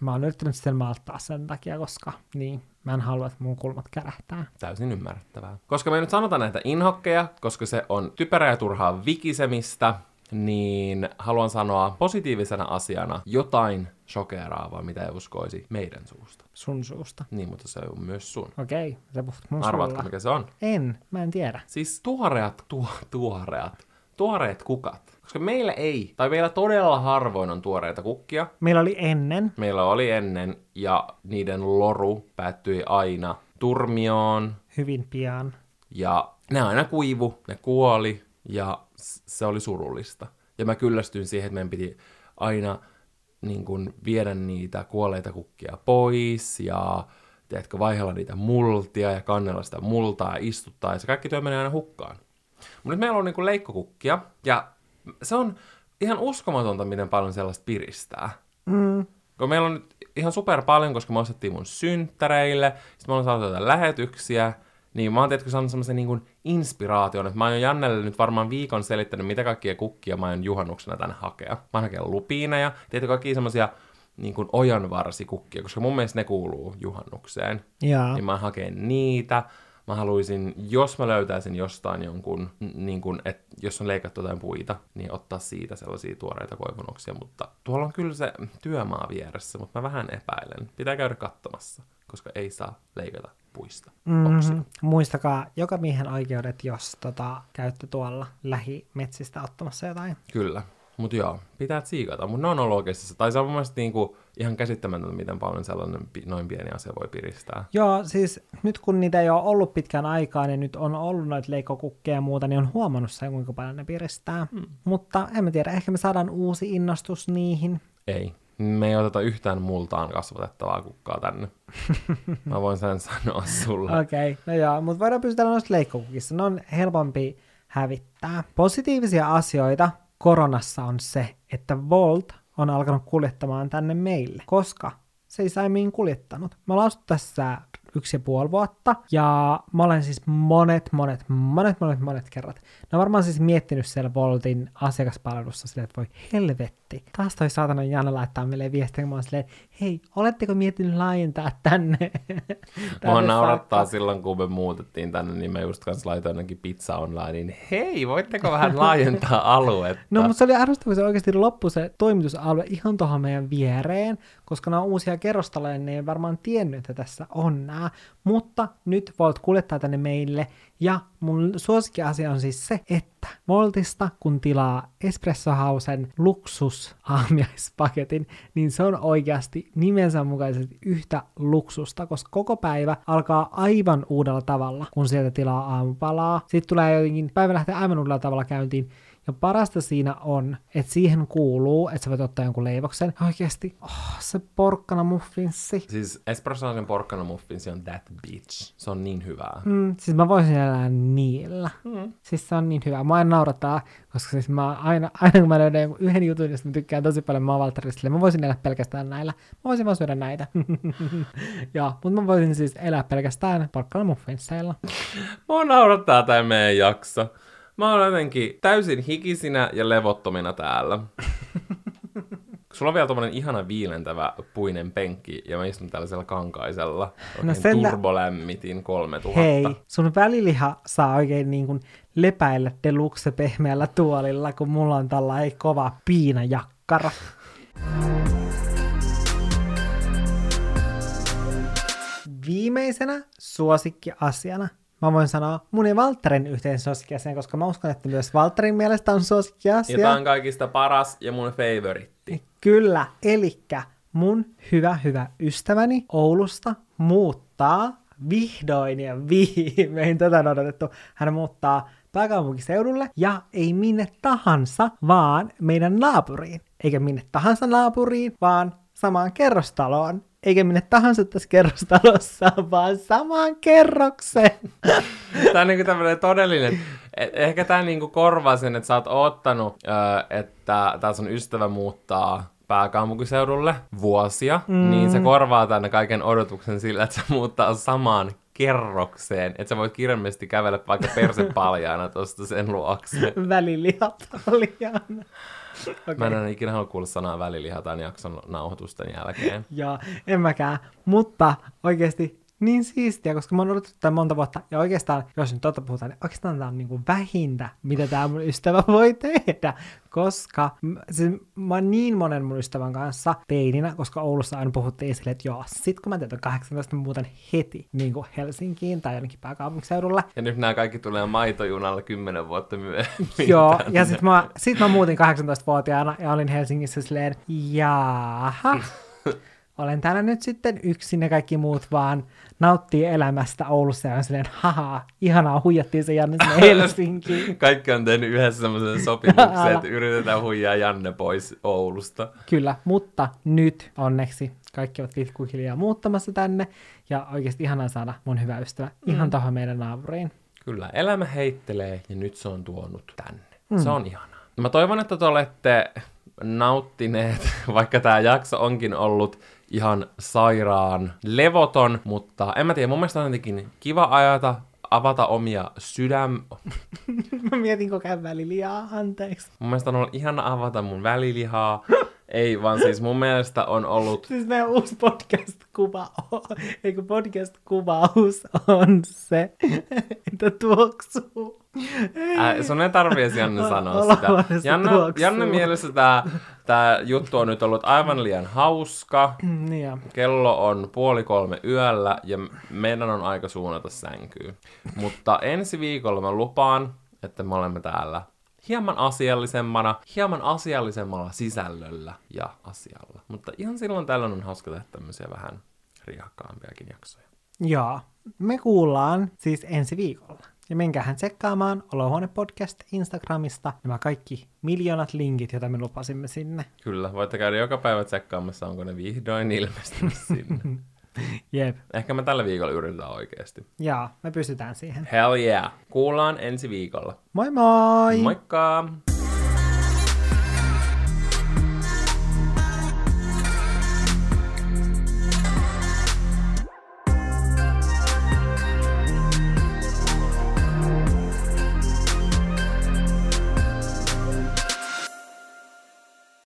mä oon yrittänyt sitten malttaa sen takia, koska niin, mä en halua, että mun kulmat kärähtää. Täysin ymmärrettävää. Koska me ei nyt sanota näitä inhokkeja, koska se on typerää ja turhaa vikisemistä, niin haluan sanoa positiivisena asiana jotain shokeraavaa, mitä ei uskoisi meidän suusta. Sun suusta. Niin, mutta se on myös sun. Okei, sä puhut mun Arvaatko, mikä se on? En, mä en tiedä. Siis tuoreat, tuo, tuoreat, tuoreet kukat. Koska meillä ei, tai meillä todella harvoin on tuoreita kukkia. Meillä oli ennen, Meillä oli ennen, ja niiden loru päättyi aina turmioon, hyvin pian. Ja ne aina kuivu, ne kuoli ja se oli surullista. Ja mä kyllästyin siihen, että meidän piti aina niin kun, viedä niitä kuolleita kukkia pois ja tiedätkö, vaihella niitä multia ja kannella sitä multaa ja istuttaa ja se kaikki työ menee aina hukkaan. Mutta nyt meillä on niin kun, leikkokukkia ja se on ihan uskomatonta, miten paljon sellaista piristää. Mm, Kun meillä on nyt ihan super paljon, koska me ostettiin mun synttäreille, sitten me ollaan saatu jotain lähetyksiä, niin mä oon tietysti saanut semmoisen niin inspiraation, että mä oon Jannelle nyt varmaan viikon selittänyt, mitä kaikkia kukkia mä oon juhannuksena tänne hakea. Mä oon hakea lupiineja, tietysti kaikkia semmoisia niin kuin ojanvarsikukkia, koska mun mielestä ne kuuluu juhannukseen. jaa. Niin mä hakeen niitä. Mä haluaisin, jos mä löytäisin jostain jonkun, niin kuin, että jos on leikattu jotain puita, niin ottaa siitä sellaisia tuoreita koivunoksia. Mutta tuolla on kyllä se työmaa vieressä, mutta mä vähän epäilen. Pitää käydä katsomassa, koska ei saa leikata puista. Mm-hmm. Muistakaa joka miehen oikeudet, jos tota, käytte tuolla lähimetsistä ottamassa jotain. Kyllä. Mutta joo, pitää tsiikata. Mutta ne on ollut oikeasti se. Tai se on mun mielestä niinku ihan käsittämätöntä, miten paljon sellainen noin pieni asia voi piristää. Joo, siis nyt kun niitä ei ole ollut pitkään aikaa, niin nyt on ollut noita leikkokukkeja ja muuta, niin on huomannut sen, kuinka paljon ne piristää. Mm. Mutta en mä tiedä, ehkä me saadaan uusi innostus niihin. Ei. Me ei oteta yhtään multaan kasvatettavaa kukkaa tänne. Mä voin sen sanoa sulle. Okei, okay, no joo, mutta voidaan pysytellä noista leikkokukissa. Ne on helpompi hävittää. Positiivisia asioita koronassa on se, että Volt on alkanut kuljettamaan tänne meille, koska se ei aiemmin kuljettanut. Mä asuttu tässä yksi ja puoli vuotta, ja mä olen siis monet, monet, monet, monet, monet kerrat. On varmaan siis miettinyt siellä Voltin asiakaspalvelussa silleen, että voi helvetti. Taas toi saatana Janne laittaa meille viestiä, kun mä oon silleen, hei, oletteko miettinyt laajentaa tänne? Mua tänne naurattaa saakka?" silloin, kun me muutettiin tänne, niin mä just kanssa laitoin ainakin pizza online, niin hei, voitteko vähän laajentaa aluetta? No, mutta se oli ärsyttävää, kun se oikeasti loppui se toimitusalue ihan tuohon meidän viereen, koska nämä on uusia kerrostaloja, niin ei varmaan tiennyt, että tässä on nämä. Mutta nyt Volt kuljettaa tänne meille, ja mun suosikkiasia on siis se, että Voltista, kun tilaa Espresso Hausen luksus aamiaispaketin, niin se on oikeasti nimensä mukaisesti yhtä luksusta, koska koko päivä alkaa aivan uudella tavalla, kun sieltä tilaa aamupalaa. Sitten tulee jotenkin, päivä lähtee aivan uudella tavalla käyntiin, ja parasta siinä on, että siihen kuuluu, että sä voit ottaa jonkun leivoksen. Oikeasti, oh, se porkkana muffinssi. Siis espressoisen porkkana muffinsi on that bitch. Se on niin hyvää. Mm, siis mä voisin elää niillä. Mm. Siis se on niin hyvä. Mä aina naurattaa, koska siis mä aina, aina kun mä löydän yhden jutun, josta mä tykkään tosi paljon, mä oon mä voisin elää pelkästään näillä. Mä voisin vaan syödä näitä. ja, mutta mä voisin siis elää pelkästään porkkana muffinsseilla. Mua naurattaa tää meidän jakso. Mä oon jotenkin täysin hikisinä ja levottomina täällä. Sulla on vielä tommonen ihana viilentävä puinen penkki, ja mä istun tällaisella kankaisella. Oikein no sen turbolämmitin 3000. Hei, sun väliliha saa oikein niin kuin lepäillä deluxe pehmeällä tuolilla, kun mulla on tällainen kova piinajakkara. Viimeisenä suosikkiasiana mä voin sanoa mun ja Valtterin yhteen suosikkiasian, koska mä uskon, että myös Valtterin mielestä on suosikkiasia. Ja tää on kaikista paras ja mun favoritti. Kyllä, elikkä mun hyvä, hyvä ystäväni Oulusta muuttaa vihdoin ja viimein, tätä on odotettu, hän muuttaa pääkaupunkiseudulle ja ei minne tahansa, vaan meidän naapuriin. Eikä minne tahansa naapuriin, vaan samaan kerrostaloon. Eikä minne tahansa tässä kerrostalossa, vaan samaan kerrokseen. Tämä on niinku tämmöinen todellinen, ehkä tämä niinku korvaa sen, että sä oot oottanut, että tää sun ystävä muuttaa pääkaupunkiseudulle vuosia, mm. niin se korvaa tänne kaiken odotuksen sillä, että se muuttaa samaan kerrokseen, että sä voit kirjallisesti kävellä vaikka persepaljaana tosta sen luokse. Välilihat paljaana. Okay. Mä en enää ikinä halua kuulla sanaa väliliha tämän jakson nauhoitusten jälkeen. Joo, en mäkään. Mutta oikeasti niin siistiä, koska mä oon odotettu tämän monta vuotta, ja oikeastaan, jos nyt totta puhutaan, niin oikeastaan tämä on niin kuin vähintä, mitä tämä mun ystävä voi tehdä, koska siis mä oon niin monen mun ystävän kanssa teininä, koska Oulussa aina puhuttiin esille, että joo, sit kun mä täytän 18, mä muutan heti niin kuin Helsinkiin tai jonnekin pääkaupunkiseudulle. Ja nyt nämä kaikki tulee maitojunalla 10 vuotta myöhemmin. joo, tänne. ja sit mä, sit mä muutin 18-vuotiaana ja olin Helsingissä silleen, jaha, olen täällä nyt sitten yksin ja kaikki muut vaan nauttii elämästä Oulussa ja on silleen, haha, ihanaa, huijattiin se Janne sinne Helsinkiin. Kaikki on tehnyt yhdessä semmoisen sopimuksen, että yritetään huijaa Janne pois Oulusta. Kyllä, mutta nyt onneksi kaikki ovat pikkuhiljaa muuttamassa tänne ja oikeasti ihanaa saada mun hyvä ystävä ihan mm. tuohon meidän naapuriin. Kyllä, elämä heittelee ja nyt se on tuonut tänne. Mm. Se on ihanaa. Mä toivon, että te olette nauttineet, vaikka tämä jakso onkin ollut ihan sairaan levoton, mutta en mä tiedä, mun mielestä on jotenkin kiva ajata, avata omia sydäm... mä mietin koko ajan välilihaa, anteeksi. Mun mielestä on ollut ihana avata mun välilihaa. Ei, vaan siis mun mielestä on ollut... Siis meidän uusi podcast-kuva on, eikö podcast-kuvaus on se, että tuoksuu. Äh, sun ei tarvii Janne sanoa sitä. Janne, Janne mielessä tämä tää juttu on nyt ollut aivan liian hauska. Niin Kello on puoli kolme yöllä ja meidän on aika suunnata sänkyyn. Mutta ensi viikolla mä lupaan, että me olemme täällä hieman asiallisemmana, hieman asiallisemmalla sisällöllä ja asialla. Mutta ihan silloin tällöin on hauska tehdä tämmöisiä vähän riakkaampiakin jaksoja. Joo, me kuullaan siis ensi viikolla. Ja menkäähän tsekkaamaan Olohuone Podcast Instagramista nämä kaikki miljoonat linkit, joita me lupasimme sinne. Kyllä, voitte käydä joka päivä tsekkaamassa, onko ne vihdoin ilmestynyt sinne. Jep. Ehkä me tällä viikolla yritetään oikeasti. Joo, me pystytään siihen. Hell yeah. Kuullaan ensi viikolla. Moi moi! Moikka!